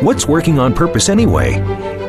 What's working on purpose anyway?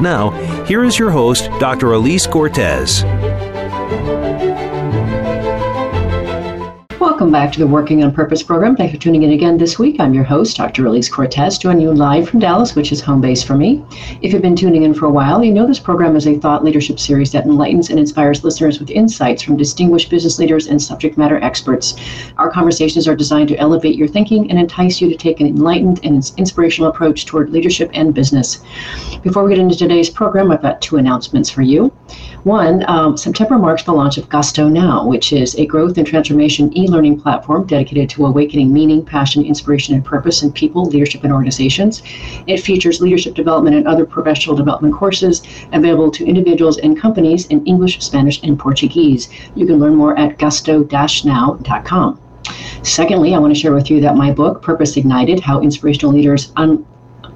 Now, here is your host, Dr. Elise Cortes. Welcome back to the Working on Purpose program. Thanks for tuning in again this week. I'm your host, Dr. Elise Cortes, joining you live from Dallas, which is home base for me. If you've been tuning in for a while, you know this program is a thought leadership series that enlightens and inspires listeners with insights from distinguished business leaders and subject matter experts. Our conversations are designed to elevate your thinking and entice you to take an enlightened and inspirational approach toward leadership and business. Before we get into today's program, I've got two announcements for you. One, um, September marks the launch of Gusto Now, which is a growth and transformation e learning platform dedicated to awakening meaning, passion, inspiration, and purpose in people, leadership, and organizations. It features leadership development and other professional development courses available to individuals and companies in English, Spanish, and Portuguese. You can learn more at gusto now.com. Secondly, I want to share with you that my book, Purpose Ignited How Inspirational Leaders Un-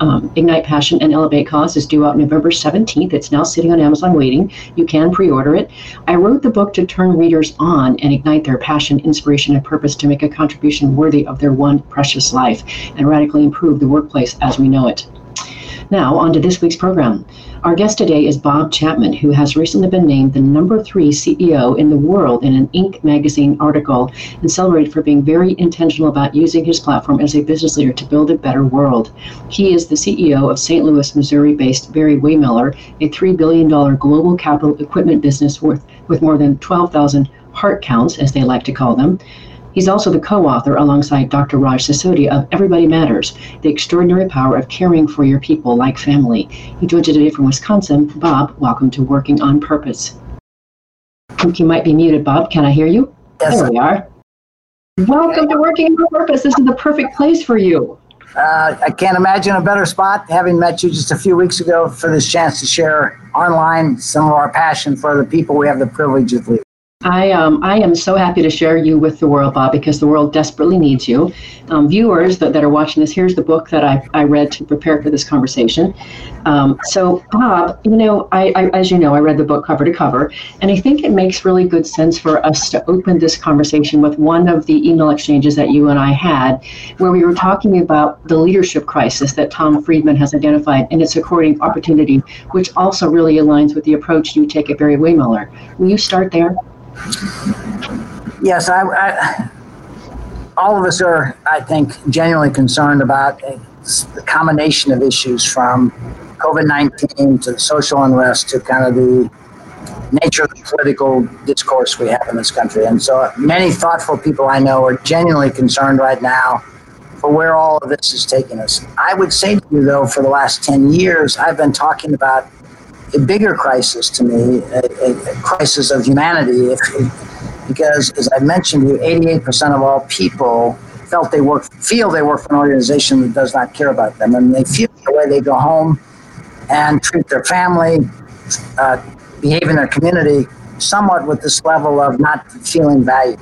um, Ignite Passion and Elevate Cause is due out November 17th. It's now sitting on Amazon waiting. You can pre order it. I wrote the book to turn readers on and ignite their passion, inspiration, and purpose to make a contribution worthy of their one precious life and radically improve the workplace as we know it. Now, on to this week's program. Our guest today is Bob Chapman, who has recently been named the number three CEO in the world in an Inc. magazine article and celebrated for being very intentional about using his platform as a business leader to build a better world. He is the CEO of St. Louis, Missouri based Barry Wehmiller, a $3 billion global capital equipment business worth, with more than 12,000 heart counts, as they like to call them. He's also the co author, alongside Dr. Raj Sisodia, of Everybody Matters The Extraordinary Power of Caring for Your People Like Family. He joins us today from Wisconsin. Bob, welcome to Working on Purpose. I think you might be muted, Bob. Can I hear you? Yes. There we are. Welcome to Working on Purpose. This is the perfect place for you. Uh, I can't imagine a better spot, having met you just a few weeks ago, for this chance to share online some of our passion for the people we have the privilege of leading. I, um, I am so happy to share you with the world, Bob, because the world desperately needs you. Um, viewers that, that are watching this, here's the book that I, I read to prepare for this conversation. Um, so, Bob, you know, I, I, as you know, I read the book cover to cover, and I think it makes really good sense for us to open this conversation with one of the email exchanges that you and I had, where we were talking about the leadership crisis that Tom Friedman has identified and its according opportunity, which also really aligns with the approach you take at Barry Wehmiller. Will you start there? Yes, I, I, all of us are, I think, genuinely concerned about the combination of issues from COVID 19 to the social unrest to kind of the nature of the political discourse we have in this country. And so many thoughtful people I know are genuinely concerned right now for where all of this is taking us. I would say to you, though, for the last 10 years, I've been talking about a bigger crisis to me, a, a, crisis of humanity. If, because, as I mentioned you, 88% of all people felt they work, feel they work for an organization that does not care about them, and they feel the way they go home and treat their family, uh, behave in their community, somewhat with this level of not feeling valued.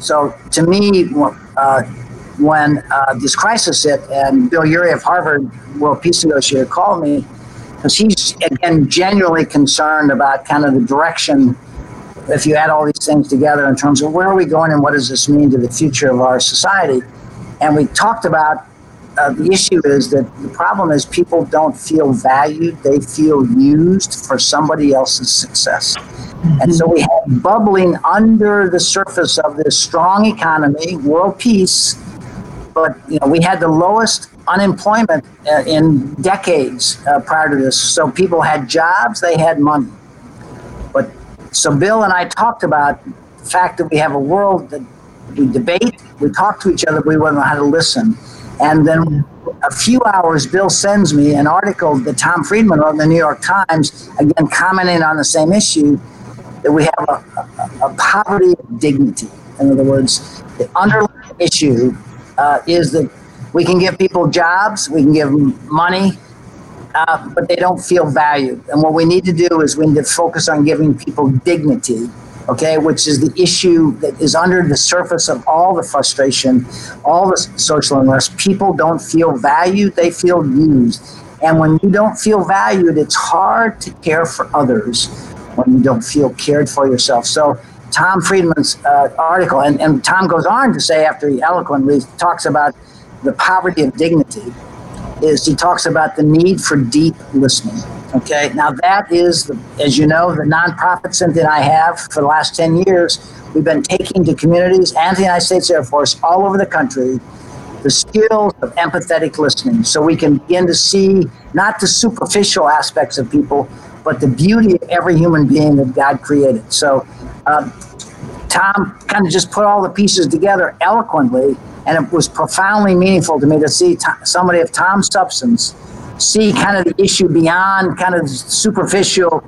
So, to me, uh, when uh, this crisis hit, and Bill Ury of Harvard, World Peace Negotiator, called me because he's again genuinely concerned about kind of the direction if you add all these things together in terms of where are we going and what does this mean to the future of our society. And we talked about uh, the issue is that the problem is people don't feel valued they feel used for somebody else's success. And so we have bubbling under the surface of this strong economy world peace but you know we had the lowest unemployment uh, in decades uh, prior to this. So people had jobs, they had money. But so Bill and I talked about the fact that we have a world that we debate, we talk to each other, we don't know how to listen. And then a few hours, Bill sends me an article that Tom Friedman wrote in the New York Times, again commenting on the same issue, that we have a, a, a poverty of dignity. In other words, the underlying issue uh, is that we can give people jobs, we can give them money, uh, but they don't feel valued. And what we need to do is we need to focus on giving people dignity, okay, which is the issue that is under the surface of all the frustration, all the social unrest. People don't feel valued, they feel used. And when you don't feel valued, it's hard to care for others when you don't feel cared for yourself. So, Tom Friedman's uh, article, and, and Tom goes on to say, after he eloquently talks about the poverty of dignity, is he talks about the need for deep listening. Okay, now that is, the, as you know, the nonprofit Cynthia and I have for the last 10 years. We've been taking to communities and the United States Air Force all over the country the skills of empathetic listening so we can begin to see not the superficial aspects of people, but the beauty of every human being that God created. So, uh, Tom kind of just put all the pieces together eloquently and it was profoundly meaningful to me to see somebody of Tom's substance see kind of the issue beyond kind of superficial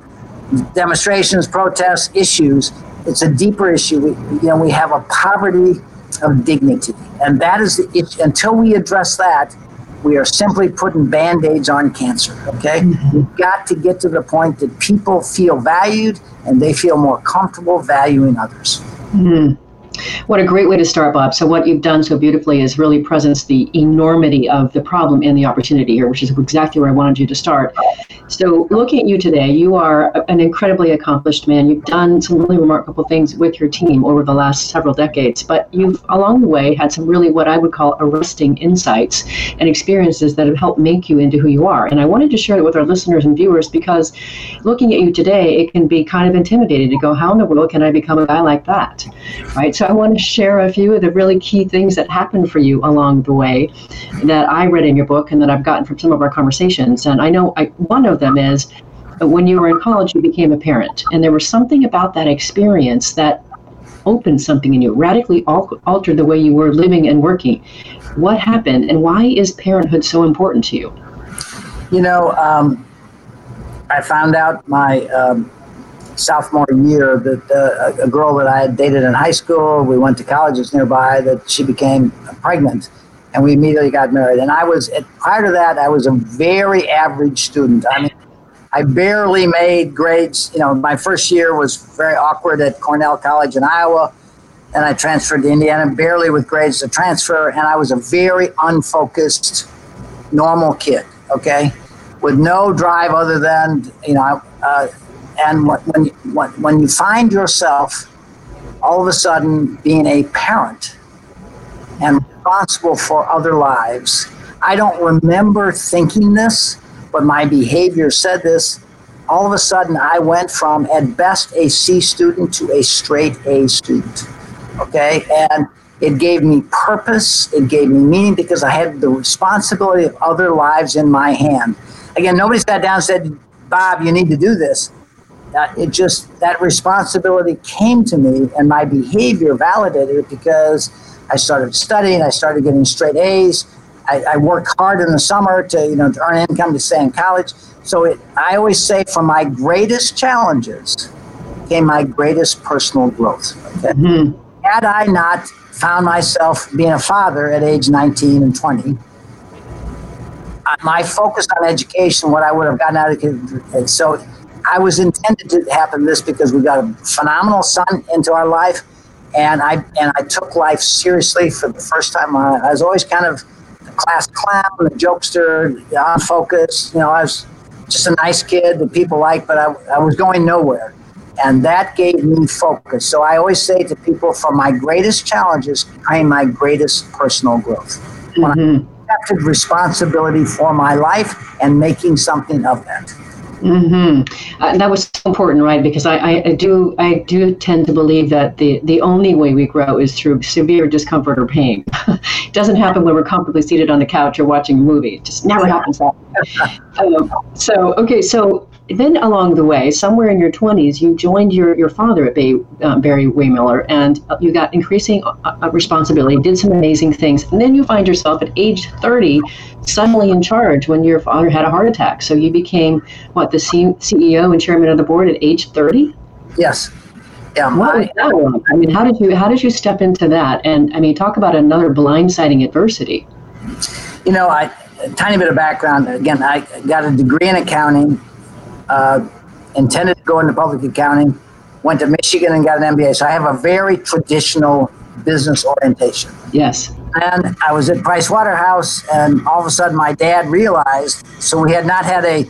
demonstrations, protests, issues. It's a deeper issue. We, you know, we have a poverty of dignity, and that is the issue. Until we address that, we are simply putting band-aids on cancer. Okay, mm-hmm. we've got to get to the point that people feel valued and they feel more comfortable valuing others. Mm-hmm. What a great way to start, Bob. So, what you've done so beautifully is really presents the enormity of the problem and the opportunity here, which is exactly where I wanted you to start. So, looking at you today, you are an incredibly accomplished man. You've done some really remarkable things with your team over the last several decades, but you've along the way had some really what I would call arresting insights and experiences that have helped make you into who you are. And I wanted to share it with our listeners and viewers because looking at you today, it can be kind of intimidating to go, how in the world can I become a guy like that? Right? So, I want to share a few of the really key things that happened for you along the way that I read in your book and that I've gotten from some of our conversations. And I know I, one of them is when you were in college, you became a parent. And there was something about that experience that opened something in you, radically al- altered the way you were living and working. What happened, and why is parenthood so important to you? You know, um, I found out my um, sophomore year that uh, a girl that I had dated in high school, we went to colleges nearby, that she became pregnant, and we immediately got married. And I was prior to that, I was a very average student. I mean, I barely made grades. You know, my first year was very awkward at Cornell College in Iowa, and I transferred to Indiana, barely with grades to transfer, and I was a very unfocused, normal kid. Okay, with no drive other than you know. Uh, and when you, when you find yourself all of a sudden being a parent and responsible for other lives, I don't remember thinking this, but my behavior said this. All of a sudden, I went from at best a C student to a straight A student. Okay. And it gave me purpose, it gave me meaning because I had the responsibility of other lives in my hand. Again, nobody sat down and said, Bob, you need to do this uh, it just that responsibility came to me and my behavior validated it because I started studying, I started getting straight A's. I, I, worked hard in the summer to you know to earn income to stay in college. So it, I always say, from my greatest challenges came my greatest personal growth. Okay? Mm-hmm. Had I not found myself being a father at age 19 and 20, uh, my focus on education, what I would have gotten out of it, so I was intended to happen this because we got a phenomenal son into our life, and I and I took life seriously for the first time. I, I was always kind of the class clown, the jokester, on focus. You know, I was just a nice kid that people liked, but I, I was going nowhere. And that gave me focus. So I always say to people, from my greatest challenges came my greatest personal growth. Mm-hmm. I accepted responsibility for my life and making something of that. Mm-hmm. Uh, that was so important, right? Because I, I, I, do I do tend to believe that the, the only way we grow is through severe discomfort or pain. it doesn't happen when we're comfortably seated on the couch or watching a movie. It just never happens that um, so okay, so then along the way, somewhere in your 20s, you joined your, your father at Bay, uh, Barry Wehmiller, and you got increasing uh, uh, responsibility, did some amazing things. And then you find yourself at age 30 suddenly in charge when your father had a heart attack. So you became, what, the C- CEO and chairman of the board at age 30? Yes. Yeah, what was that like? I mean, how did you how did you step into that? And I mean, talk about another blindsiding adversity. You know, I a tiny bit of background. Again, I got a degree in accounting, uh, intended to go into public accounting, went to Michigan and got an MBA. So I have a very traditional business orientation. Yes. And I was at Price Waterhouse, and all of a sudden my dad realized. So we had not had a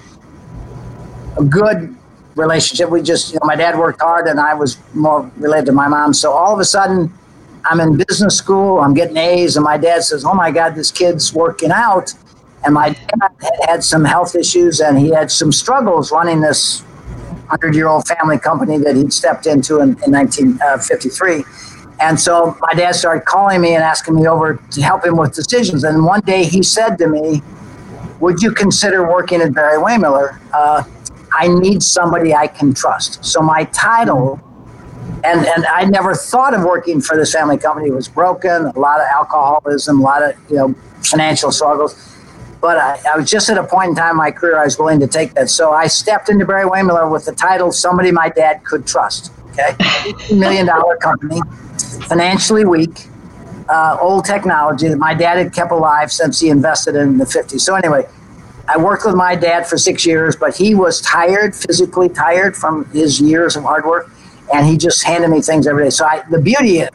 a good relationship. We just, you know, my dad worked hard, and I was more related to my mom. So all of a sudden, I'm in business school. I'm getting A's, and my dad says, "Oh my God, this kid's working out." And my dad had some health issues, and he had some struggles running this hundred-year-old family company that he'd stepped into in, in 1953. And so my dad started calling me and asking me over to help him with decisions. And one day he said to me, "Would you consider working at Barry Wehmiller? Uh, I need somebody I can trust." So my title and and I never thought of working for this family company. It was broken, a lot of alcoholism, a lot of you know financial struggles. But I, I, was just at a point in time in my career I was willing to take that. So I stepped into Barry Wehmiller with the title "Somebody My Dad Could Trust." Okay, million dollar company, financially weak, uh, old technology that my dad had kept alive since he invested in the 50s. So anyway. I worked with my dad for six years, but he was tired, physically tired from his years of hard work and he just handed me things every day. So I, the beauty, of it,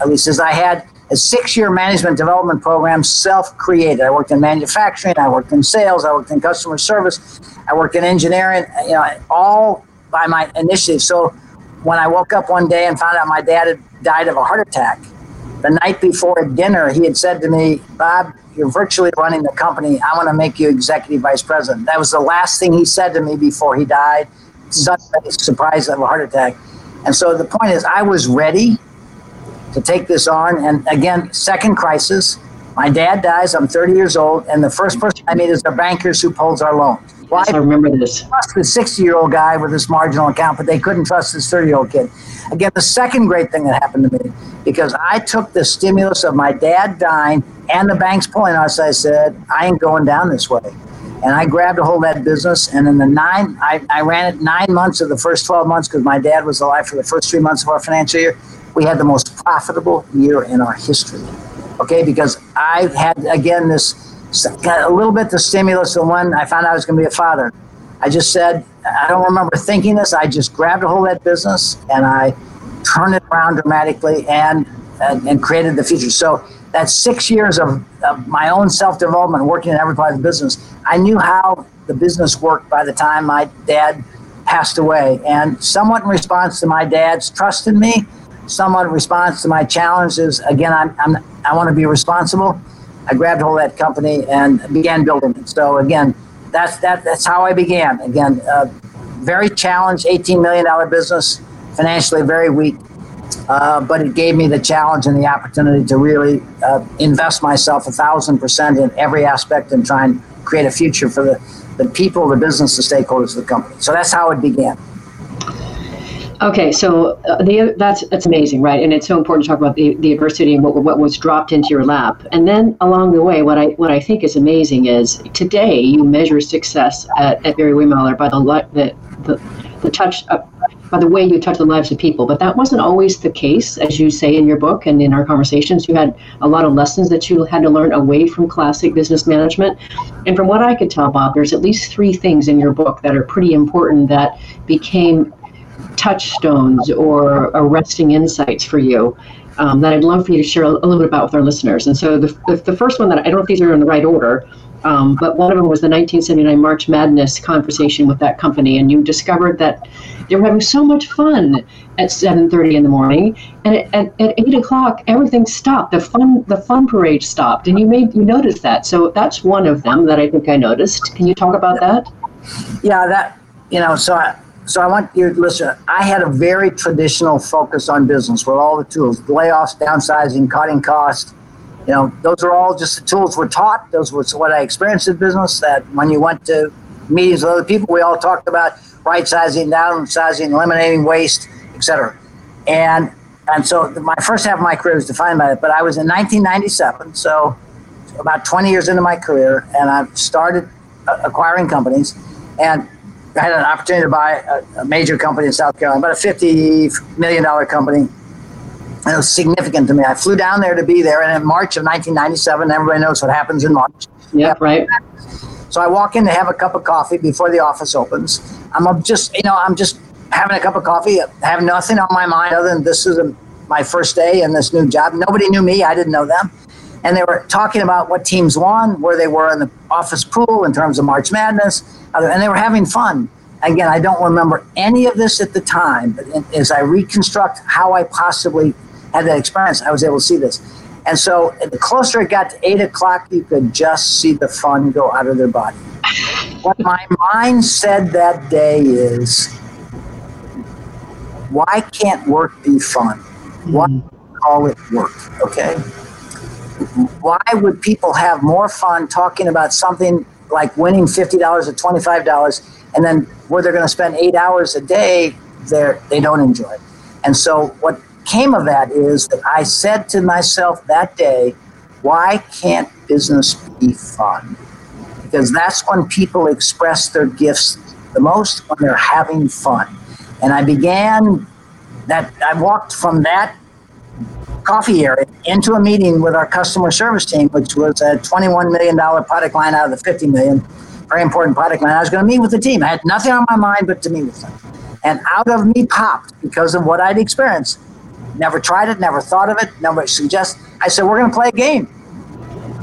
at least, is I had a six-year management development program, self-created. I worked in manufacturing, I worked in sales, I worked in customer service, I worked in engineering. You know, all by my initiative. So when I woke up one day and found out my dad had died of a heart attack, the night before dinner, he had said to me, "Bob, you're virtually running the company. I want to make you executive vice president." That was the last thing he said to me before he died. Suddenly, surprised of a heart attack. And so the point is, I was ready to take this on. And again, second crisis. My dad dies. I'm 30 years old, and the first person I meet is the bankers who pulls our loans. Why? Yes, I remember this. Trust the 60 year old guy with this marginal account, but they couldn't trust this 30 year old kid. Again, the second great thing that happened to me because I took the stimulus of my dad dying and the banks pulling us. I said, I ain't going down this way and I grabbed a hold of that business. And in the nine, I, I ran it nine months of the first 12 months because my dad was alive for the first three months of our financial year. We had the most profitable year in our history. Okay, because I had again this a little bit the stimulus of when I found out I was going to be a father. I just said I don't remember thinking this. I just grabbed a hold of that business and I turned it around dramatically and and, and created the future. So that's six years of, of my own self development, working in every part of the business. I knew how the business worked by the time my dad passed away. And somewhat in response to my dad's trust in me, somewhat response to my challenges, again, I'm, I'm, I want to be responsible. I grabbed hold of that company and began building it. So, again, that's, that, that's how I began. Again, uh, very challenged, $18 million business, financially very weak. Uh, but it gave me the challenge and the opportunity to really uh, invest myself a thousand percent in every aspect and try and create a future for the, the people, the business, the stakeholders of the company. So that's how it began. Okay, so uh, the, that's that's amazing, right? And it's so important to talk about the, the adversity and what what was dropped into your lap. And then along the way, what I what I think is amazing is today you measure success at, at Barry Wehmiller by the the the, the touch of, by the way you touch the lives of people. But that wasn't always the case, as you say in your book and in our conversations. You had a lot of lessons that you had to learn away from classic business management. And from what I could tell, Bob, there's at least three things in your book that are pretty important that became touchstones or arresting insights for you. Um, that I'd love for you to share a, a, little bit about with our listeners. And so the, the, the first one that I don't know if these are in the right order, um, but one of them was the 1979 March Madness conversation with that company, and you discovered that they were having so much fun at 7:30 in the morning, and at, at, at 8 o'clock everything stopped. The fun the fun parade stopped, and you made you noticed that. So that's one of them that I think I noticed. Can you talk about that? Yeah, that you know, so I, so I want you to listen. I had a very traditional focus on business with all the tools: layoffs, downsizing, cutting costs. You know, those are all just the tools we're taught. Those was what I experienced in business. That when you went to meetings with other people, we all talked about right sizing, downsizing, eliminating waste, etc. And and so my first half of my career was defined by that. But I was in 1997, so about 20 years into my career, and I started acquiring companies, and I had an opportunity to buy a, a major company in South Carolina, about a 50 million dollar company. And it was significant to me. I flew down there to be there, and in March of 1997, everybody knows what happens in March. Yep, right. So I walk in to have a cup of coffee before the office opens. I'm just, you know, I'm just having a cup of coffee. I have nothing on my mind other than this is a, my first day in this new job. Nobody knew me. I didn't know them. And they were talking about what teams won, where they were in the office pool in terms of March Madness, and they were having fun. Again, I don't remember any of this at the time, but as I reconstruct how I possibly had that experience, I was able to see this. And so the closer it got to eight o'clock, you could just see the fun go out of their body. what my mind said that day is, why can't work be fun? Why mm-hmm. call it work? Okay. Why would people have more fun talking about something like winning $50 or $25 and then where they're going to spend eight hours a day, they they don't enjoy. And so what came of that is that I said to myself that day, why can't business be fun? Because that's when people express their gifts the most, when they're having fun. And I began that, I walked from that coffee area into a meeting with our customer service team, which was a $21 million product line out of the 50 million, very important product line. I was going to meet with the team. I had nothing on my mind but to meet with them. And out of me popped, because of what I'd experienced, Never tried it, never thought of it, never suggest. I said, we're going to play a game.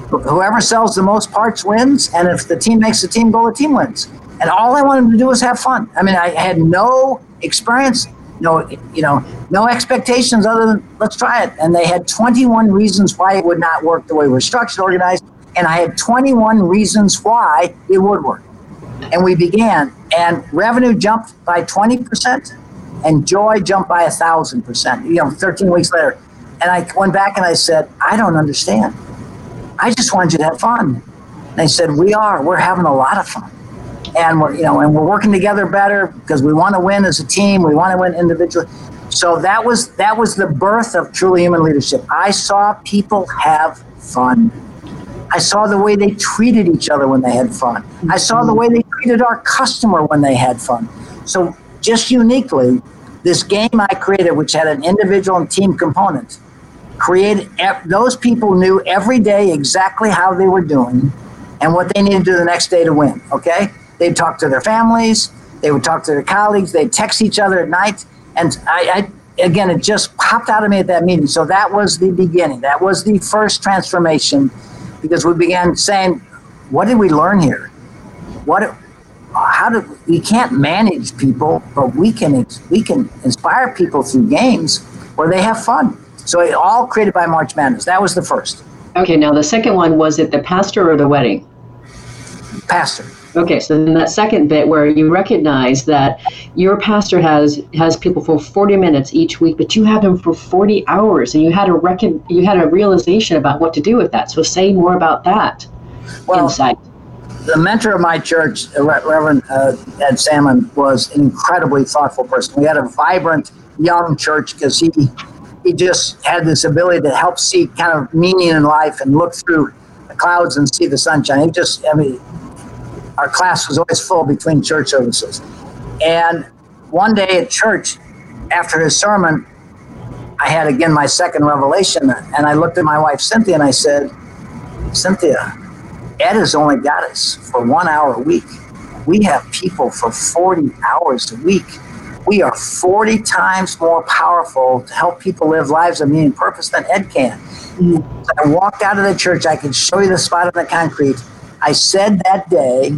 Whoever sells the most parts wins, and if the team makes the team goal, the team wins. And all I wanted to do was have fun. I mean, I had no experience, no, you know, no expectations other than let's try it. And they had 21 reasons why it would not work the way we're structured, organized, and I had 21 reasons why it would work. And we began, and revenue jumped by 20 percent and joy jumped by a thousand percent. You know, 13 weeks later, and I went back and I said, I don't understand. I just wanted you to have fun. They said, We are. We're having a lot of fun, and we're you know, and we're working together better because we want to win as a team. We want to win individually. So that was that was the birth of truly human leadership. I saw people have fun. I saw the way they treated each other when they had fun. I saw the way they treated our customer when they had fun. So just uniquely, this game I created, which had an individual and team component, created those people knew every day exactly how they were doing and what they needed to do the next day to win. Okay, they'd talk to their families, they would talk to their colleagues, they'd text each other at night, and I, I again, it just popped out of me at that meeting. So that was the beginning. That was the first transformation, because we began saying, "What did we learn here? What how do we can't manage people, but we can we can inspire people through games where they have fun. So it all created by March Madness. That was the first. Okay, now the second one was it the pastor or the wedding? Pastor. Okay, so then that second bit where you recognize that your pastor has has people for 40 minutes each week, but you have them for 40 hours, and you had a reckon you had a realization about what to do with that. So say more about that well, insight the mentor of my church, Reverend uh, Ed Salmon, was an incredibly thoughtful person. We had a vibrant young church because he he just had this ability to help see kind of meaning in life and look through the clouds and see the sunshine. He just, I mean, our class was always full between church services. And one day at church, after his sermon, I had again my second revelation, and I looked at my wife Cynthia and I said, Cynthia, Ed has only got us for one hour a week. We have people for 40 hours a week. We are 40 times more powerful to help people live lives of meaning and purpose than Ed can. Mm-hmm. I walked out of the church. I can show you the spot on the concrete. I said that day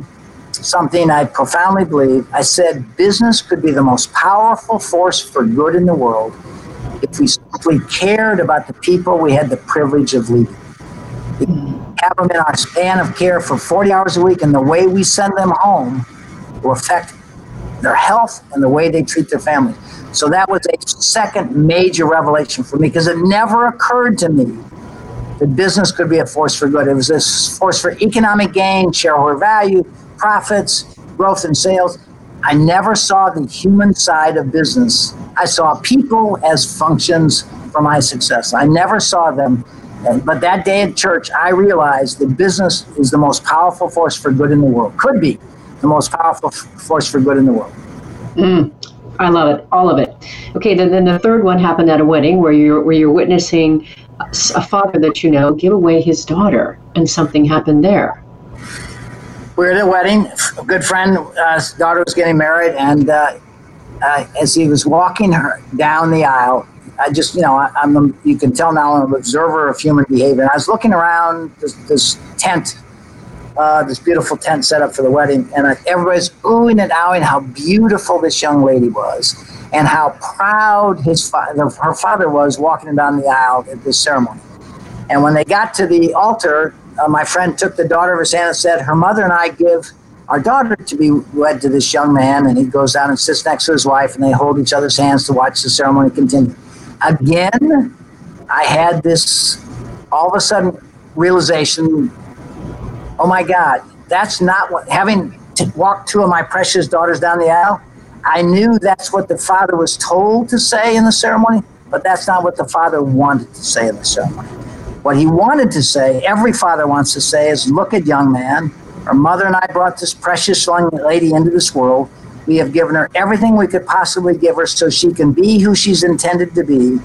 something I profoundly believe. I said business could be the most powerful force for good in the world if we simply cared about the people we had the privilege of leading have them in our span of care for 40 hours a week, and the way we send them home will affect their health and the way they treat their family. So that was a second major revelation for me because it never occurred to me that business could be a force for good. It was this force for economic gain, shareholder value, profits, growth in sales. I never saw the human side of business. I saw people as functions for my success. I never saw them but that day at church, I realized that business is the most powerful force for good in the world. Could be the most powerful force for good in the world. Mm. I love it, all of it. Okay, then, then the third one happened at a wedding where you're where you're witnessing a father that you know give away his daughter, and something happened there. We were at a wedding. A good friend, uh, daughter was getting married, and uh, uh, as he was walking her down the aisle, I just, you know, I, am you can tell now I'm an observer of human behavior. And I was looking around this, this tent, uh, this beautiful tent set up for the wedding, and I, everybody's oohing and ahhing how beautiful this young lady was, and how proud his fa- her father was walking down the aisle at this ceremony. And when they got to the altar, uh, my friend took the daughter of his hand and said, "Her mother and I give." Our daughter to be wed to this young man, and he goes down and sits next to his wife, and they hold each other's hands to watch the ceremony continue again, I had this all of a sudden realization oh my God, that's not what, having to walk two of my precious daughters down the aisle, I knew that's what the father was told to say in the ceremony, but that's not what the father wanted to say in the ceremony. What he wanted to say, every father wants to say, is look at young man. Our mother and I brought this precious young lady into this world. We have given her everything we could possibly give her so she can be who she's intended to be.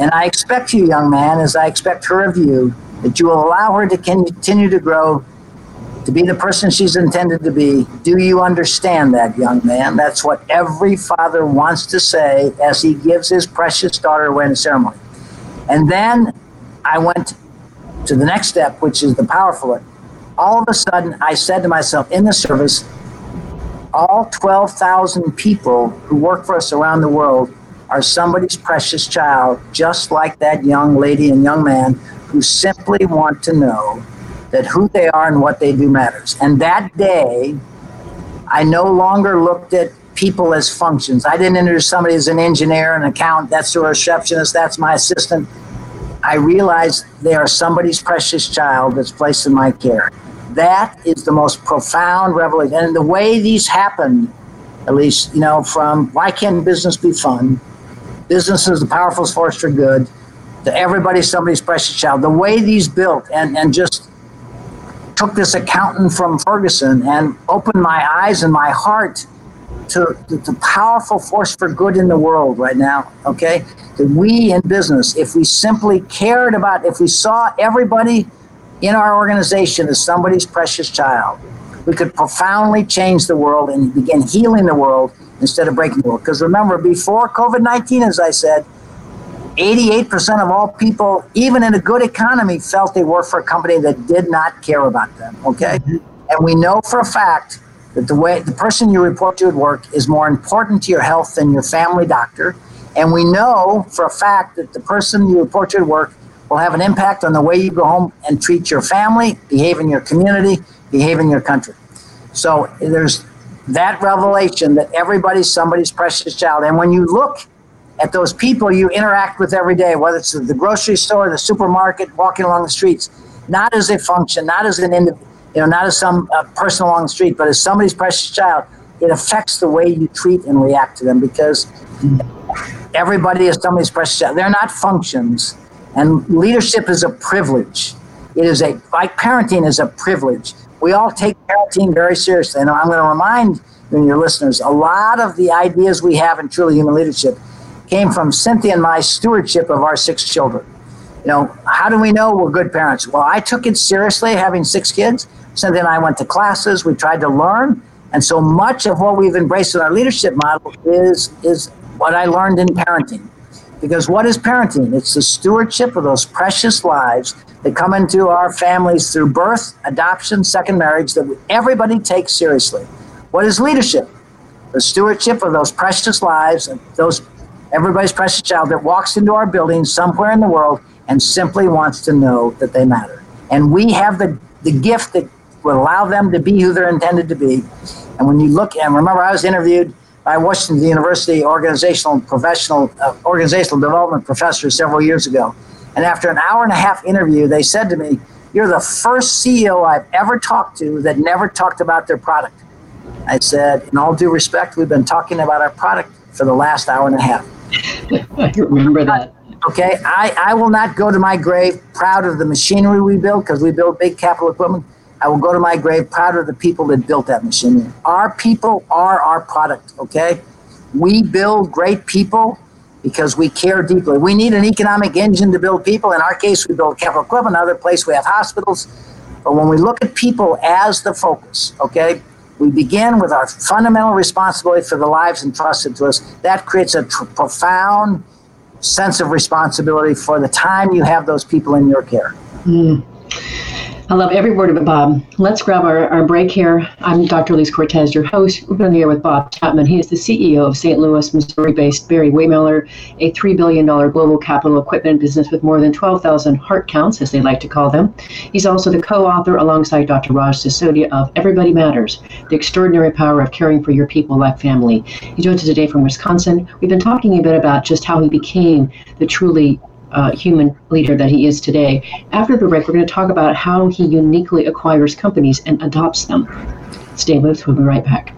And I expect you, young man, as I expect her of you, that you will allow her to continue to grow to be the person she's intended to be. Do you understand that, young man? That's what every father wants to say as he gives his precious daughter away in ceremony. And then I went to the next step, which is the powerful one. All of a sudden, I said to myself in the service, all 12,000 people who work for us around the world are somebody's precious child, just like that young lady and young man who simply want to know that who they are and what they do matters. And that day, I no longer looked at people as functions. I didn't introduce somebody as an engineer, an accountant, that's a receptionist, that's my assistant. I realized they are somebody's precious child that's placed in my care. That is the most profound revelation. And the way these happened, at least, you know, from why can't business be fun? Business is the powerful force for good. To everybody, somebody's precious child. The way these built and, and just took this accountant from Ferguson and opened my eyes and my heart to the powerful force for good in the world right now. Okay, that we in business, if we simply cared about, if we saw everybody in our organization as somebody's precious child, we could profoundly change the world and begin healing the world instead of breaking the world. Because remember, before COVID 19, as I said, 88% of all people, even in a good economy, felt they worked for a company that did not care about them. Okay? Mm-hmm. And we know for a fact that the way the person you report to at work is more important to your health than your family doctor. And we know for a fact that the person you report to at work will have an impact on the way you go home and treat your family, behave in your community, behave in your country. So there's that revelation that everybody's somebody's precious child. And when you look at those people you interact with every day, whether it's the grocery store, the supermarket, walking along the streets, not as a function, not as an individual, you know, not as some uh, person along the street, but as somebody's precious child, it affects the way you treat and react to them because everybody is somebody's precious child. They're not functions, and leadership is a privilege. It is a like parenting is a privilege. We all take parenting very seriously, and I'm going to remind your listeners a lot of the ideas we have in truly human leadership came from Cynthia and my stewardship of our six children. You know, how do we know we're good parents? Well, I took it seriously having six kids. Cynthia and I went to classes, we tried to learn, and so much of what we've embraced in our leadership model is is what I learned in parenting. Because what is parenting? It's the stewardship of those precious lives that come into our families through birth, adoption, second marriage that everybody takes seriously. What is leadership? The stewardship of those precious lives and those everybody's precious child that walks into our building somewhere in the world and simply wants to know that they matter. And we have the, the gift that will allow them to be who they're intended to be. And when you look, and remember, I was interviewed by Washington University organizational professional uh, organizational development professor several years ago. And after an hour and a half interview, they said to me, "You're the first CEO I've ever talked to that never talked about their product." I said, "In all due respect, we've been talking about our product for the last hour and a half." I remember that. Okay, I, I will not go to my grave proud of the machinery we build because we build big capital equipment. I will go to my grave proud of the people that built that machinery. Our people are our product, okay? We build great people because we care deeply. We need an economic engine to build people. In our case, we build capital equipment. In other place, we have hospitals. But when we look at people as the focus, okay, we begin with our fundamental responsibility for the lives entrusted to us. That creates a tr- profound sense of responsibility for the time you have those people in your care. Mm. I love every word of it, Bob. Let's grab our, our break here. I'm Dr. Elise Cortes, your host. We're on the air with Bob Chapman. He is the CEO of St. Louis, Missouri based Barry-Wehmiller, a $3 billion global capital equipment business with more than 12,000 heart counts, as they like to call them. He's also the co author, alongside Dr. Raj Sisodia, of Everybody Matters The Extraordinary Power of Caring for Your People Like Family. He joins us today from Wisconsin. We've been talking a bit about just how he became the truly uh, human leader that he is today. After the break, we're going to talk about how he uniquely acquires companies and adopts them. Stay with us. We'll be right back.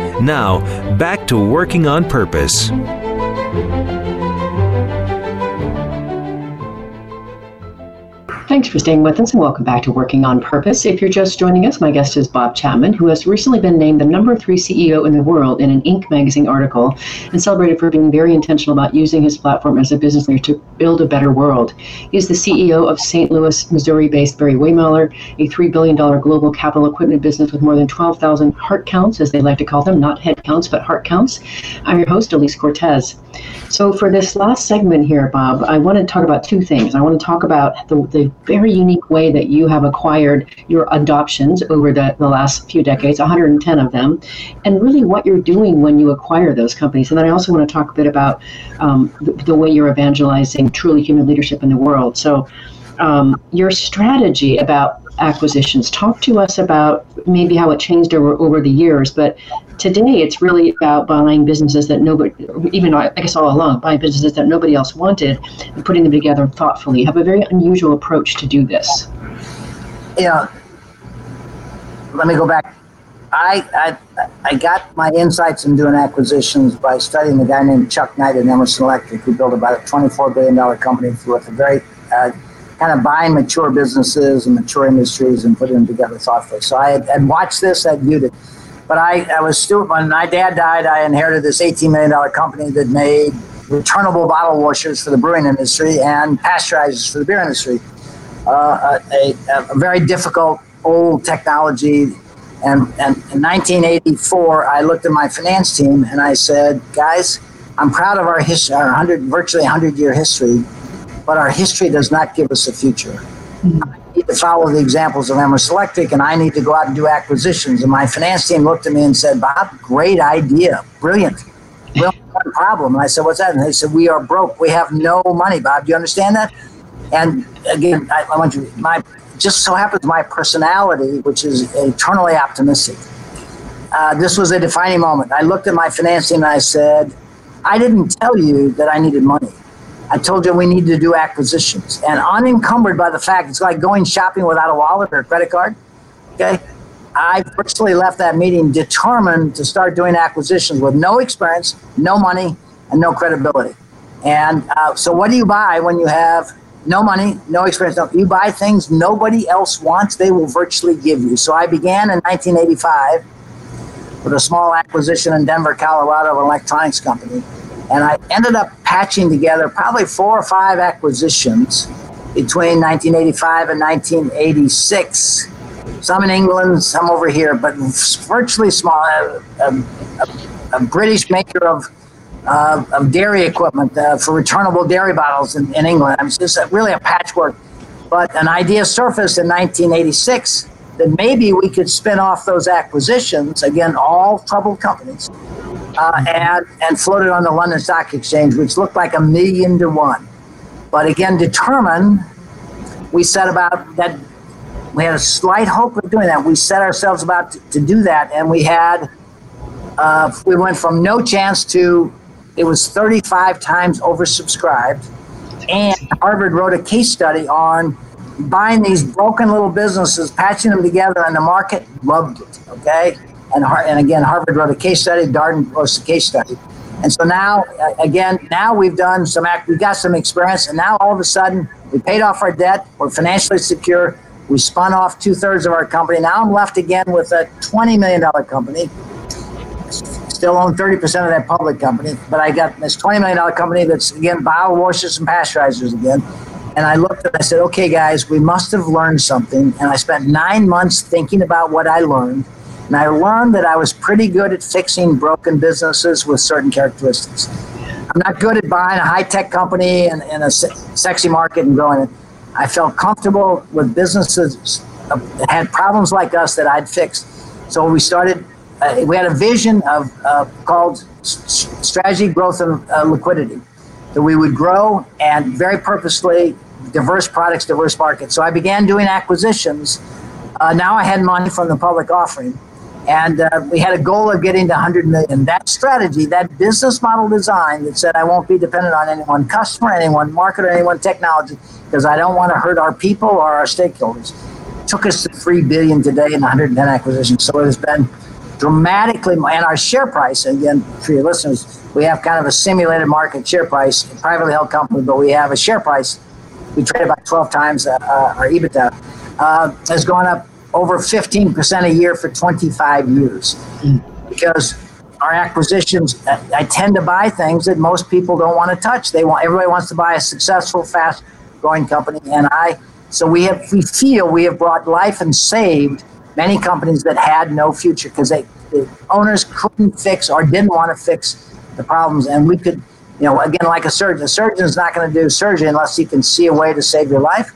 Now, back to working on purpose. Thanks for staying with us and welcome back to Working on Purpose. If you're just joining us, my guest is Bob Chapman, who has recently been named the number three CEO in the world in an Inc. magazine article and celebrated for being very intentional about using his platform as a business leader to build a better world. He is the CEO of St. Louis, Missouri based Barry-Wehmiller, a $3 billion global capital equipment business with more than 12,000 heart counts, as they like to call them, not head counts, but heart counts. I'm your host, Elise Cortes. So, for this last segment here, Bob, I want to talk about two things. I want to talk about the, the very unique way that you have acquired your adoptions over the, the last few decades, 110 of them, and really what you're doing when you acquire those companies. And then I also want to talk a bit about um, the, the, way you're evangelizing truly human leadership in the world. So, um, your strategy about acquisitions. Talk to us about maybe how it changed over, over the years, but today it's really about buying businesses that nobody, even I guess all along, buying businesses that nobody else wanted and putting them together thoughtfully. You have a very unusual approach to do this. Yeah. Let me go back. I, I, I got my insights in doing acquisitions by studying a guy named Chuck Knight at Emerson Electric, who built about a $24 billion company with a very uh, kind of buying mature businesses and mature industries and putting them together thoughtfully. So I had, had watched this, I viewed it. But I, I was stupid. when my dad died, I inherited this $18 million company that made returnable bottle washers for the brewing industry and pasteurizers for the beer industry. Uh, a, a, very difficult old technology. And, and in 1984, I looked at my finance team and I said, guys, I'm proud of our history, our 100, virtually 100 year history but our history does not give us a future. Mm-hmm. I need to follow the examples of Emerson Electric, and I need to go out and do acquisitions. And my finance team looked at me and said, Bob, great idea, brilliant. We only have one problem. And I said, What's that? And they said, We are broke. We have no money, Bob. Do you understand that? And again, I, I want you, my, just so happens my personality, which is eternally optimistic. Uh, this was a defining moment. I looked at my finance team and I said, I didn't tell you that I needed money. I told you we need to do acquisitions. And unencumbered by the fact it's like going shopping without a wallet or a credit card. Okay. I personally left that meeting determined to start doing acquisitions with no experience, no money, and no credibility. And uh, so, what do you buy when you have no money, no experience? No, you buy things nobody else wants, they will virtually give you. So, I began in 1985 with a small acquisition in Denver, Colorado, of an electronics company and I ended up patching together probably four or five acquisitions between 1985 and 1986. Some in England, some over here, but virtually small. A, a, a, British maker of, uh, of dairy equipment uh, for returnable dairy bottles in, in England. I mean, it's just a, really a patchwork. But an idea surfaced in 1986 that maybe we could spin off those acquisitions, again, all troubled companies, uh, and, and float it on the London Stock Exchange, which looked like a million to one. But again, determined, we set about that. We had a slight hope of doing that. We set ourselves about to, to do that, and we had, uh, we went from no chance to it was 35 times oversubscribed. And Harvard wrote a case study on buying these broken little businesses, patching them together, and the market loved it. Okay, and and again, Harvard wrote a case study. Darden wrote a case study, and so now again, now we've done some, we got some experience, and now all of a sudden we paid off our debt. We're financially secure. We spun off two thirds of our company. Now I'm left again with a twenty million dollar company. Still own 30% of that public company, but I got this $20 million company that's again bottle washers and pasteurizers again and I looked and I said, okay, guys, we must have learned something. And I spent nine months thinking about what I learned. And I learned that I was pretty good at fixing broken businesses with certain characteristics. I'm not good at buying a high tech company in, in a sexy market and growing it. I felt comfortable with businesses that had problems like us that I'd fixed. So we started, uh, we had a vision of uh, called strategy, growth, and uh, liquidity that we would grow and very purposely diverse products, diverse markets. So I began doing acquisitions. Uh, now I had money from the public offering, and uh, we had a goal of getting to 100 million. That strategy, that business model design that said I won't be dependent on any one customer, any one market, or any one technology because I don't want to hurt our people or our stakeholders, took us to 3 billion today in 110 acquisitions. So it has been dramatically, and our share price, again, for your listeners, we have kind of a simulated market share price, privately held company, but we have a share price. We trade about 12 times uh, our EBITDA. Uh, has gone up over 15% a year for 25 years mm. because our acquisitions i tend to buy things that most people don't want to touch they want everybody wants to buy a successful fast growing company and i so we have we feel we have brought life and saved many companies that had no future because they the owners couldn't fix or didn't want to fix the problems. And we could, you know, again, like a surgeon, a surgeon is not going to do surgery unless he can see a way to save your life.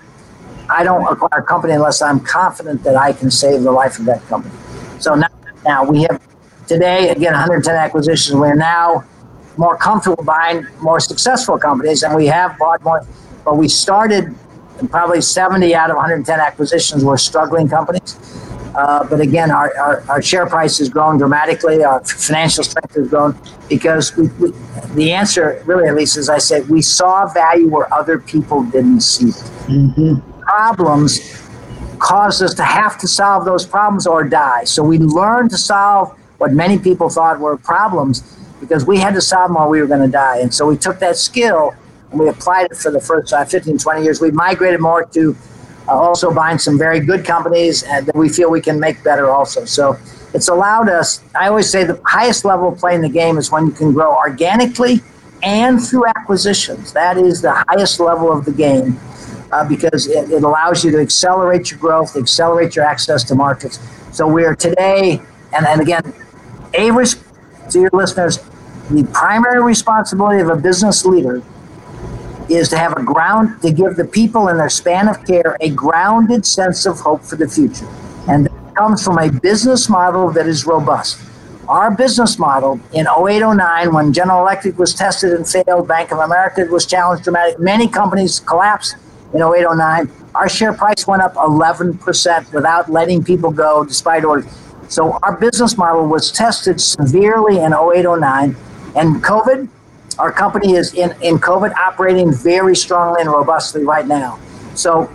I don't acquire a company unless I'm confident that I can save the life of that company. So now, now we have today, again, 110 acquisitions. We're now more comfortable buying more successful companies, and we have bought more. But we started probably 70 out of 110 acquisitions were struggling companies. Uh, but again, our, our, our, share price has grown dramatically. Our financial strength has grown because we, we, the answer, really, at least as I said, we saw value where other people didn't see it. Mm-hmm. Problems caused us to have to solve those problems or die. So we learned to solve what many people thought were problems because we had to solve them or we were going to die. And so we took that skill and we applied it for the first uh, 15, 20 years. We migrated more to uh, also buying some very good companies and that we feel we can make better also. So it's allowed us, I always say the highest level of playing the game is when you can grow organically and through acquisitions. That is the highest level of the game uh, because it, it allows you to accelerate your growth, accelerate your access to markets. So we are today, and, and again, a risk to your listeners, the primary responsibility of a business leader is to have a ground to give the people in their span of care a grounded sense of hope for the future. And that comes from a business model that is robust. Our business model in 0809, when General Electric was tested and failed, Bank of America was challenged dramatically, many companies collapsed in 0809. Our share price went up 11% without letting people go despite orders. So our business model was tested severely in 0809. And COVID, our company is in, in COVID operating very strongly and robustly right now. So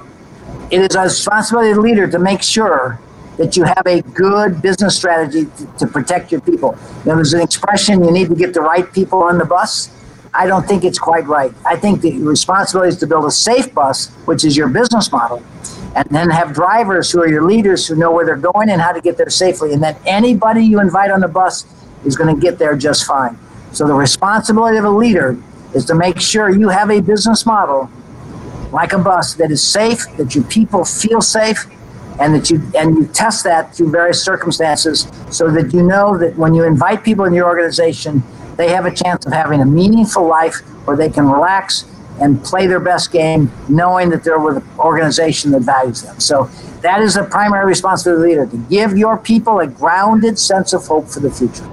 it is a responsibility of the leader to make sure that you have a good business strategy to, to protect your people. Know, there's an expression you need to get the right people on the bus. I don't think it's quite right. I think the responsibility is to build a safe bus, which is your business model, and then have drivers who are your leaders who know where they're going and how to get there safely. And then anybody you invite on the bus is going to get there just fine. So the responsibility of a leader is to make sure you have a business model like a bus that is safe, that your people feel safe, and that you and you test that through various circumstances so that you know that when you invite people in your organization, they have a chance of having a meaningful life where they can relax and play their best game, knowing that they're with an organization that values them. So that is the primary responsibility of the leader to give your people a grounded sense of hope for the future.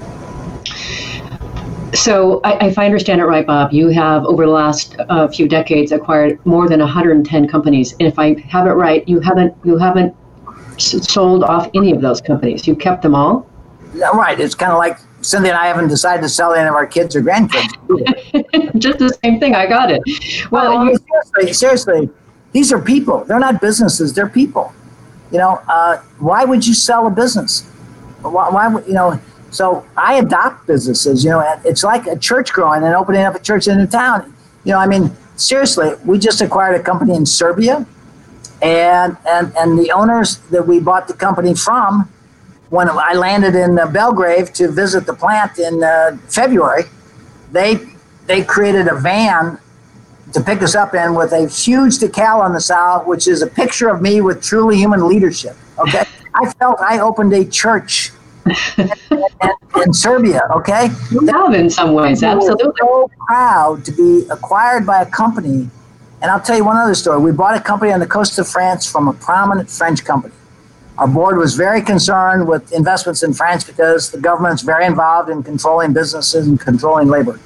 So, I, if I understand it right, Bob, you have over the last uh, few decades acquired more than 110 companies, and if I have it right, you haven't you haven't sold off any of those companies. You kept them all. Right. It's kind of like Cindy and I haven't decided to sell any of our kids or grandkids. Just the same thing. I got it. Well, well seriously, seriously, these are people. They're not businesses. They're people. You know, uh, why would you sell a business? Why, why would you know? So I adopt businesses. You know, it's like a church growing and opening up a church in a town. You know, I mean, seriously, we just acquired a company in Serbia, and and and the owners that we bought the company from, when I landed in uh, Belgrade to visit the plant in uh, February, they they created a van to pick us up in with a huge decal on the side, which is a picture of me with truly human leadership. Okay, I felt I opened a church in, in, Serbia. Okay, you have in some ways, absolutely. So proud to be acquired by a company, and I'll tell you one other story. We bought a company on the coast of France from a prominent French company. Our board was very concerned with investments in France because the government's very involved in controlling businesses and controlling labor.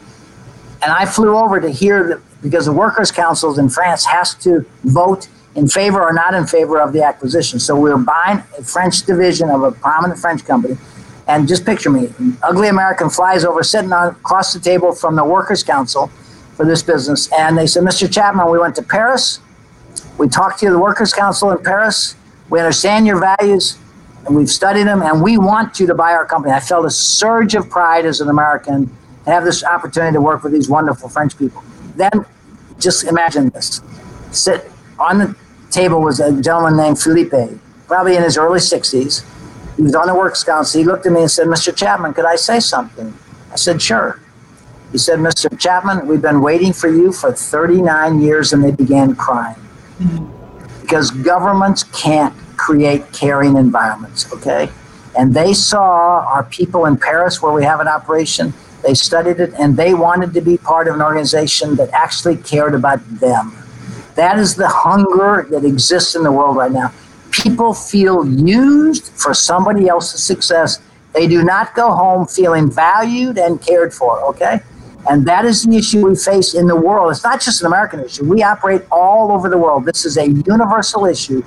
And I flew over to hear that because the workers' councils in France has to vote in favor or not in favor of the acquisition. So we were buying a French division of a prominent French company. And just picture me, an ugly American flies over, sitting on, across the table from the workers' council for this business. And they said, Mr. Chapman, we went to Paris. We talked to the workers' council in Paris. We understand your values and we've studied them and we want you to buy our company. I felt a surge of pride as an American to have this opportunity to work with these wonderful French people. Then just imagine this. Sit on the table was a gentleman named Philippe, probably in his early 60s. He was on the works council. He looked at me and said, Mr. Chapman, could I say something? I said, sure. He said, Mr. Chapman, we've been waiting for you for 39 years, and they began crying. Mm-hmm. Because governments can't create caring environments, okay? And they saw our people in Paris, where we have an operation, they studied it and they wanted to be part of an organization that actually cared about them. That is the hunger that exists in the world right now. People feel used for somebody else's success. They do not go home feeling valued and cared for, okay? And that is the issue we face in the world. It's not just an American issue. We operate all over the world. This is a universal issue.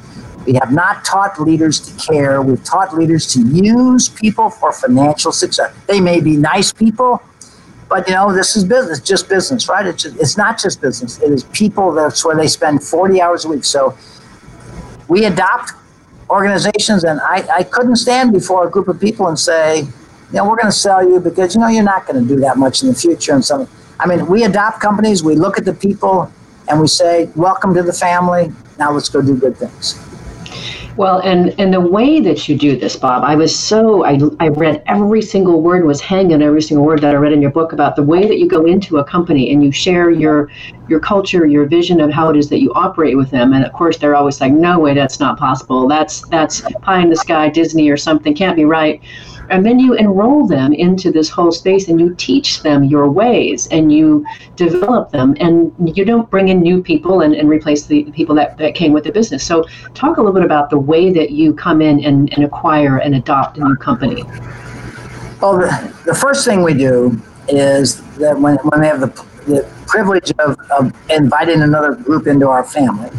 We have not taught leaders to care. We've taught leaders to use people for financial success. They may be nice people, but you know, this is business, just business, right? It's, just, it's not just business. It is people. That's where they spend 40 hours a week. So we adopt organizations, and I, I couldn't stand before a group of people and say, you know, we're going to sell you because you know you're not going to do that much in the future. And something. I mean, we adopt companies. We look at the people, and we say, welcome to the family. Now let's go do good things. Well, and and the way that you do this, Bob, I was so I I read every single word was hanging every single word that I read in your book about the way that you go into a company and you share your your culture, your vision of how it is that you operate with them. And of course, they're always like, "No way, that's not possible. That's that's pie in the sky, Disney or something. Can't be right." And then you enroll them into this whole space and you teach them your ways and you develop them. And you don't bring in new people and, and replace the people that, that came with the business. So talk a little bit about the way that you come in and, and acquire and adopt a new company. Well the, the first thing we do is that when, when we have the, the privilege of, of inviting another group into our family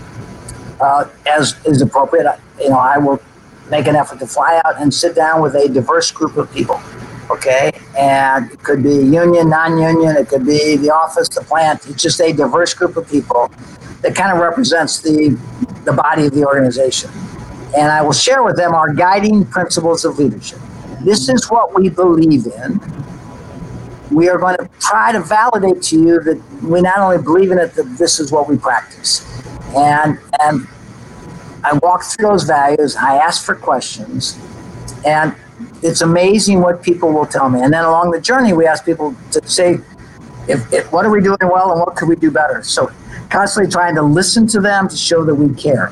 uh, as is appropriate you know i will make an effort to fly out and sit down with a diverse group of people. Okay, and it could be union, non-union, it could be the office, the plant. It's just a diverse group of people that kind of represents the the body of the organization. And I will share with them our guiding principles of leadership. This is what we believe in. We are going to try to validate to you that we not only believe in it, that this is what we practice. And and I walk through those values, I ask for questions, and it's amazing what people will tell me. And then along the journey, we ask people to say, if, if, what are we doing well and what could we do better? So constantly trying to listen to them to show that we care.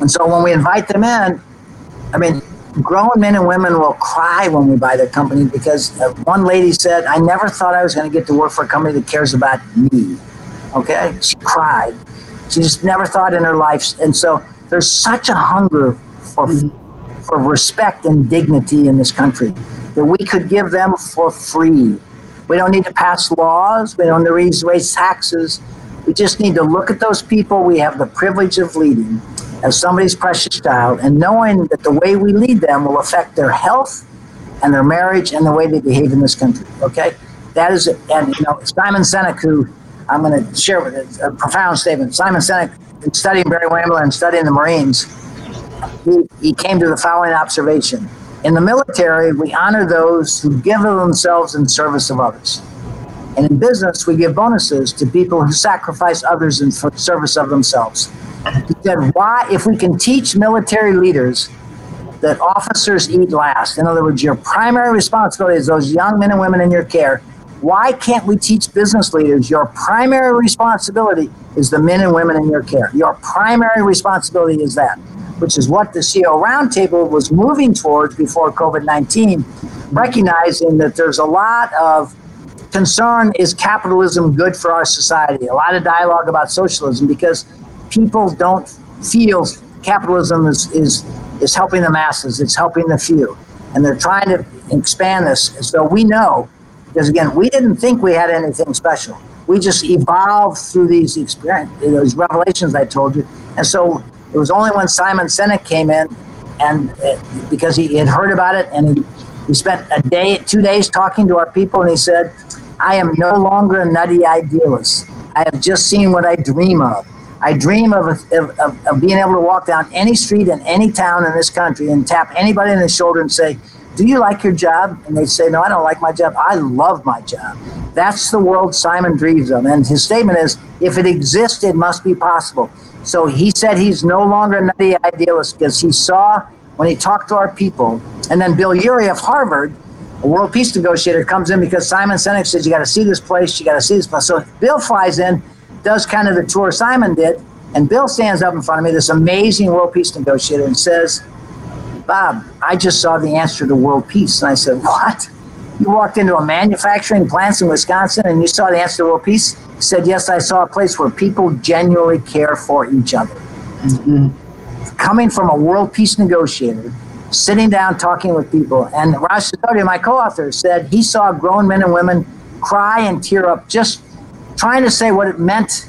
And so when we invite them in, I mean, grown men and women will cry when we buy their company because uh, one lady said, I never thought I was going to get to work for a company that cares about me. Okay, she cried. She just never thought in her life, and so there's such a hunger for for respect and dignity in this country that we could give them for free. We don't need to pass laws. We don't need to raise taxes. We just need to look at those people we have the privilege of leading as somebody's precious child and knowing that the way we lead them will affect their health and their marriage and the way they behave in this country. Okay? That is it. And, you know, Simon Sinek, who I'm going to share with it, a profound statement. Simon Sinek, studying Barry Wehmiller and studying the Marines, he, he came to the following observation. In the military, we honor those who give of themselves in service of others. And in business, we give bonuses to people who sacrifice others in service of themselves. He said, why, if we can teach military leaders that officers eat last, in other words, your primary responsibility is those young men and women in your care, why can't we teach business leaders your primary responsibility is the men and women in your care? Your primary responsibility is that, which is what the CEO Roundtable was moving towards before COVID 19, recognizing that there's a lot of concern is capitalism good for our society? A lot of dialogue about socialism because people don't feel capitalism is, is, is helping the masses, it's helping the few. And they're trying to expand this. So we know, because again, we didn't think we had anything special. We just evolved through these experience, those revelations I told you. And so it was only when Simon Sinek came in, and uh, because he had heard about it, and he, he spent a day, two days talking to our people, and he said, I am no longer a nutty idealist. I have just seen what I dream of. I dream of, of, of, being able to walk down any street in any town in this country and tap anybody in the shoulder and say, Do you like your job? And they say, No, I don't like my job. I love my job. That's the world Simon dreams of. And his statement is, If it exists, it must be possible. So he said he's no longer a nutty idealist because he saw when he talked to our people. And then Bill Ury of Harvard, a world peace negotiator, comes in because Simon Sinek says, You got to see this place, you got to see this place. So Bill flies in does kind of the tour Simon did, and Bill stands up in front of me, this amazing world peace negotiator, and says, Bob, I just saw the answer to world peace. And I said, What? You walked into a manufacturing plant in Wisconsin and you saw the answer to world peace? He said, Yes, I saw a place where people genuinely care for each other. Mm-hmm. Coming from a world peace negotiator, sitting down talking with people. And Raj Sisodia, my co author, said he saw grown men and women cry and tear up just trying to say what it meant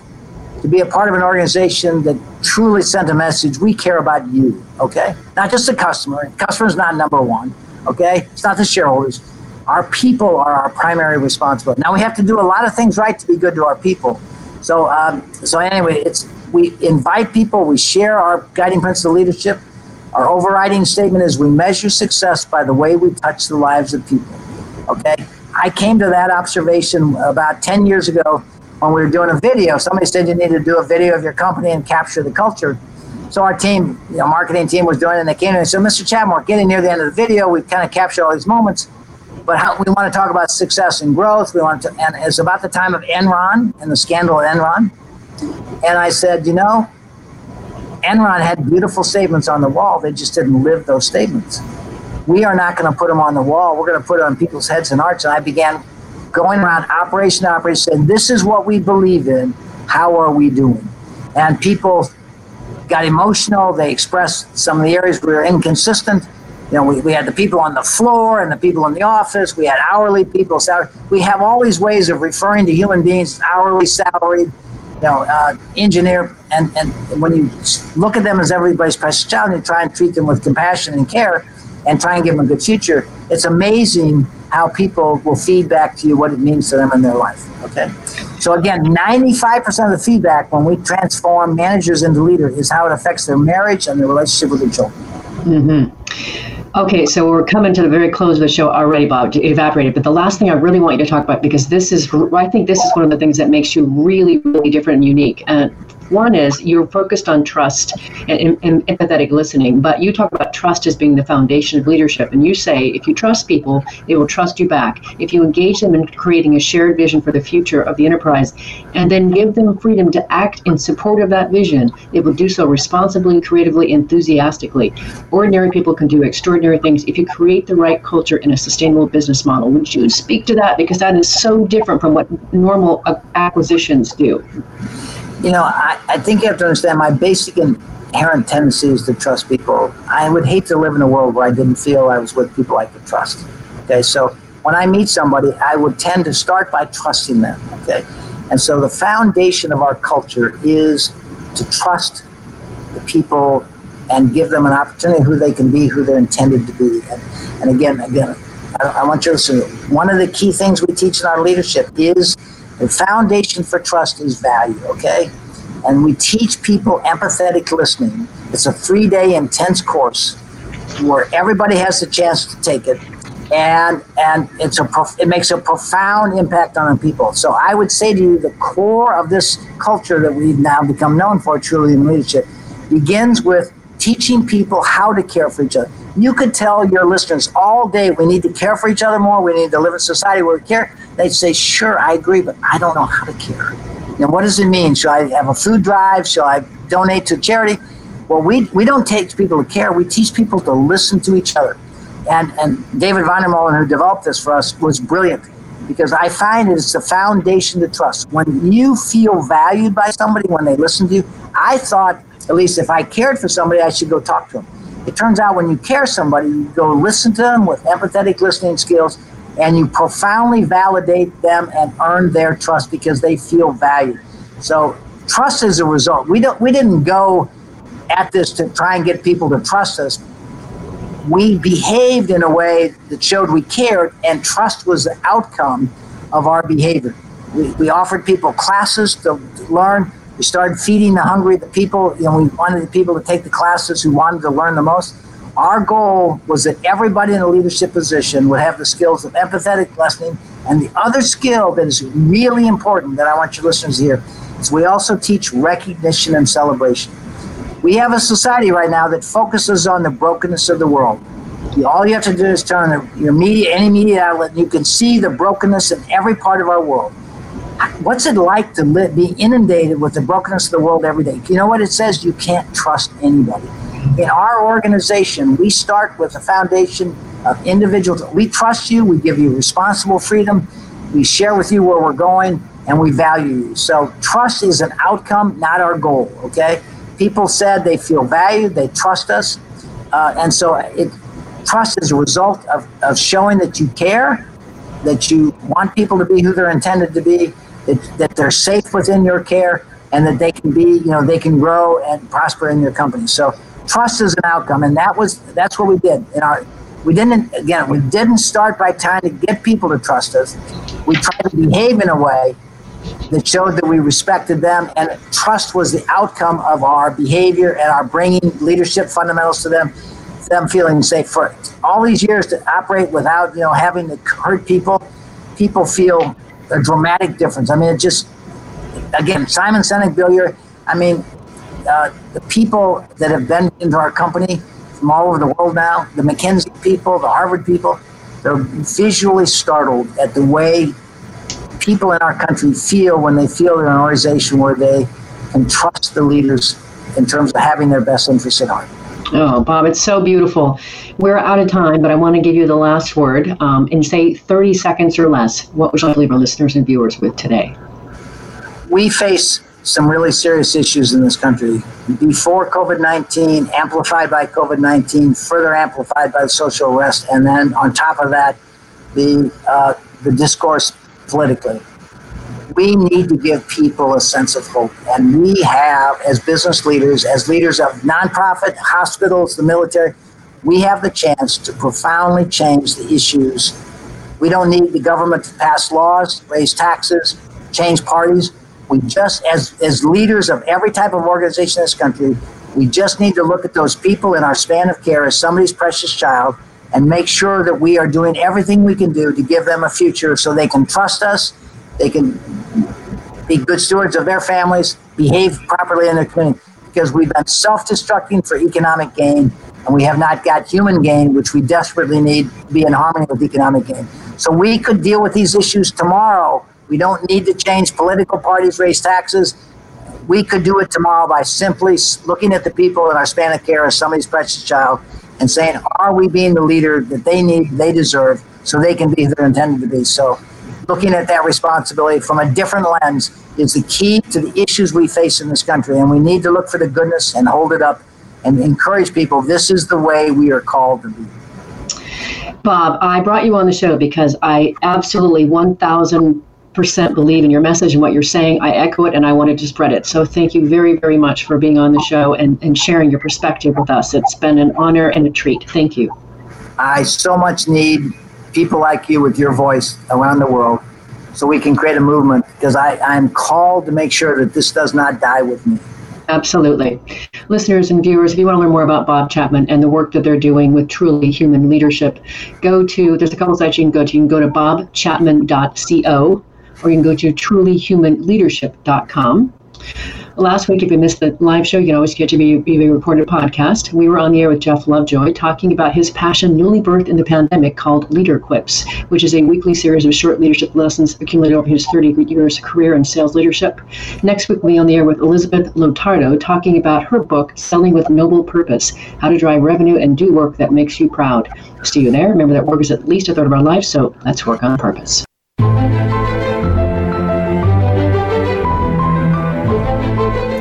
to be a part of an organization that truly sent a message we care about you, okay? Not just the customer. The customer is not number one, okay? It's not the shareholders. Our people are our primary responsibility. Now we have to do a lot of things right to be good to our people. So, um, so anyway, it's we invite people. We share our guiding principle of leadership. Our overriding statement is we measure success by the way we touch the lives of people. Okay, I came to that observation about ten years ago when we were doing a video, somebody said you need to do a video of your company and capture the culture. So our team, you know, marketing team was doing it, and they came in and said, Mr. Chapman, we're getting near the end of the video. We've kind of captured all these moments, but how, we want to talk about success and growth. We want to, and it's about the time of Enron and the scandal at Enron. And I said, you know, Enron had beautiful statements on the wall. They just didn't live those statements. We are not going to put them on the wall. We're going to put it on people's heads and hearts. And I began going around operation to operation saying, this is what we believe in. How are we doing? And people got emotional. They expressed some of the areas we were inconsistent. You know, we, we had the people on the floor and the people in the office. We had hourly people. Salary. We have all these ways of referring to human beings, hourly, salaried, you know, uh, engineer. And, and when you look at them as everybody's precious child and you try and treat them with compassion and care and try and give them a good future, it's amazing how people will feed back to you what it means to them in their life. Okay. So again, 95% of the feedback when we transform managers into leaders is how it affects their marriage and their relationship with their children. Mm-hmm. Okay, so we're coming to the very close of the show already, Bob, evaporated. But the last thing I really want you to talk about, because this is, I think this is one of the things that makes you really, really different and unique. And One is you're focused on trust and, and, empathetic listening, but you talk about trust as being the foundation of leadership. And you say if you trust people, they will trust you back. If you engage them in creating a shared vision for the future of the enterprise and then give them freedom to act in support of that vision, they will do so responsibly, creatively, enthusiastically. Ordinary people can do extraordinary things if you create the right culture in a sustainable business model. Would you speak to that? Because that is so different from what normal acquisitions do. You know, I, I think you have to understand my basic inherent tendency is to trust people. I would hate to live in a world where I didn't feel I was with people I could trust. Okay, so when I meet somebody, I would tend to start by trusting them. Okay, and so the foundation of our culture is to trust the people and give them an opportunity who they can be, who they're intended to be. And, and again, again, I, I want you to listen. One of the key things we teach in our leadership is the foundation for trust is value, okay? And we teach people empathetic listening. It's a three day intense course where everybody has the chance to take it. And and it's a prof- it makes a profound impact on people. So I would say to you, the core of this culture that we've now become known for, truly in leadership, begins with teaching people how to care for each other. You could tell your listeners all day, we need to care for each other more. We need to live in society where we care. They'd say, sure, I agree, but I don't know how to care. Now, what does it mean? Should I have a food drive? Should I donate to charity? Well, we, we don't teach people to care. We teach people to listen to each other. And, and David von who developed this for us, was brilliant because I find it's the foundation to trust. When you feel valued by somebody, when they listen to you, I thought, at least if I cared for somebody, I should go talk to them. It turns out when you care somebody, you go listen to them with empathetic listening skills and you profoundly validate them and earn their trust because they feel valued. So trust is a result. We don't we didn't go at this to try and get people to trust us. We behaved in a way that showed we cared, and trust was the outcome of our behavior. We, we offered people classes to learn. We started feeding the hungry, the people, you know, we wanted the people to take the classes who wanted to learn the most. Our goal was that everybody in a leadership position would have the skills of empathetic listening. And the other skill that is really important that I want your listeners to hear is we also teach recognition and celebration. We have a society right now that focuses on the brokenness of the world. All you have to do is turn your media, any media outlet, and you can see the brokenness in every part of our world. What's it like to live, be inundated with the brokenness of the world every day? You know what it says? You can't trust anybody in our organization, we start with a foundation of individuals. We trust you, we give you responsible freedom, we share with you where we're going, and we value you. So, trust is an outcome, not our goal, okay? People said they feel valued, they trust us. Uh, and so, it, trust is a result of, of showing that you care, that you want people to be who they're intended to be, that, that they're safe within your care, and that they can be, you know, they can grow and prosper in your company. So, trust is an outcome, and that was that's what we did. In our, we didn't again, we didn't start by trying to get people to trust us. We tried to behave in a way that showed that we respected them, and trust was the outcome of our behavior and our bringing leadership fundamentals to them, them feeling safe. For all these years to operate without you know having to hurt people, people feel a dramatic difference. I mean, it just again, Simon Sinek Bill Ury. I mean, uh, the people that have been into our company from all over the world now, the McKinsey people, the Harvard people, they're visually startled at the way people in our country feel when they feel they're an organization where they can trust the leaders in terms of having their best interests at heart. Oh, Bob, it's so beautiful. We're out of time, but I want to give you the last word um, in say 30 seconds or less. What would you leave our listeners and viewers with today? We face some really serious issues in this country. Before COVID 19, amplified by COVID 19, further amplified by social unrest, and then on top of that, the, uh, the discourse politically. We need to give people a sense of hope. And we have, as business leaders, as leaders of nonprofit, hospitals, the military, we have the chance to profoundly change the issues. We don't need the government to pass laws, raise taxes, change parties we just, as, as leaders of every type of organization in this country, we just need to look at those people in our span of care as somebody's precious child and make sure that we are doing everything we can do to give them a future so they can trust us, they can be good stewards of their families, behave properly in their community, because we've been self destructing for economic gain and we have not got human gain, which we desperately need to be in harmony with economic gain. So we could deal with these issues tomorrow. We don't need to change political parties, raise taxes. We could do it tomorrow by simply looking at the people in our span of care as somebody's precious child and saying, are we being the leader that they need, they deserve, so they can be who they're intended to be? So looking at that responsibility from a different lens is the key to the issues we face in this country. And we need to look for the goodness and hold it up and encourage people this is the way we are called to be. Bob, I brought you on the show because I absolutely 1000 percent believe in your message and what you're saying. I echo it and I wanted to spread it. So thank you very, very much for being on the show and, and sharing your perspective with us. It's been an honor and a treat. Thank you. I so much need people like you with your voice around the world so we can create a movement because I, I'm called to make sure that this does not die with me. Absolutely. Listeners and viewers, if you want to learn more about Bob Chapman and the work that they're doing with Truly Human Leadership, go to, there's a couple sites you can go to. You can go to bobchapman.co or you can go to trulyhumanleadership.com. Last week, if you missed the live show, you can always get to be, a recorded podcast. We were on the air with Jeff Lovejoy talking about his passion, newly birthed in the pandemic, called Leader Quips, which is a weekly series of short leadership lessons accumulated over his 30 years career in sales leadership. Next week, we'll be on the air with Elizabeth Lotardo talking about her book, Selling with Noble Purpose How to Drive Revenue and Do Work That Makes You Proud. See you there. Remember that work is at least a third of our life, so let's work on purpose.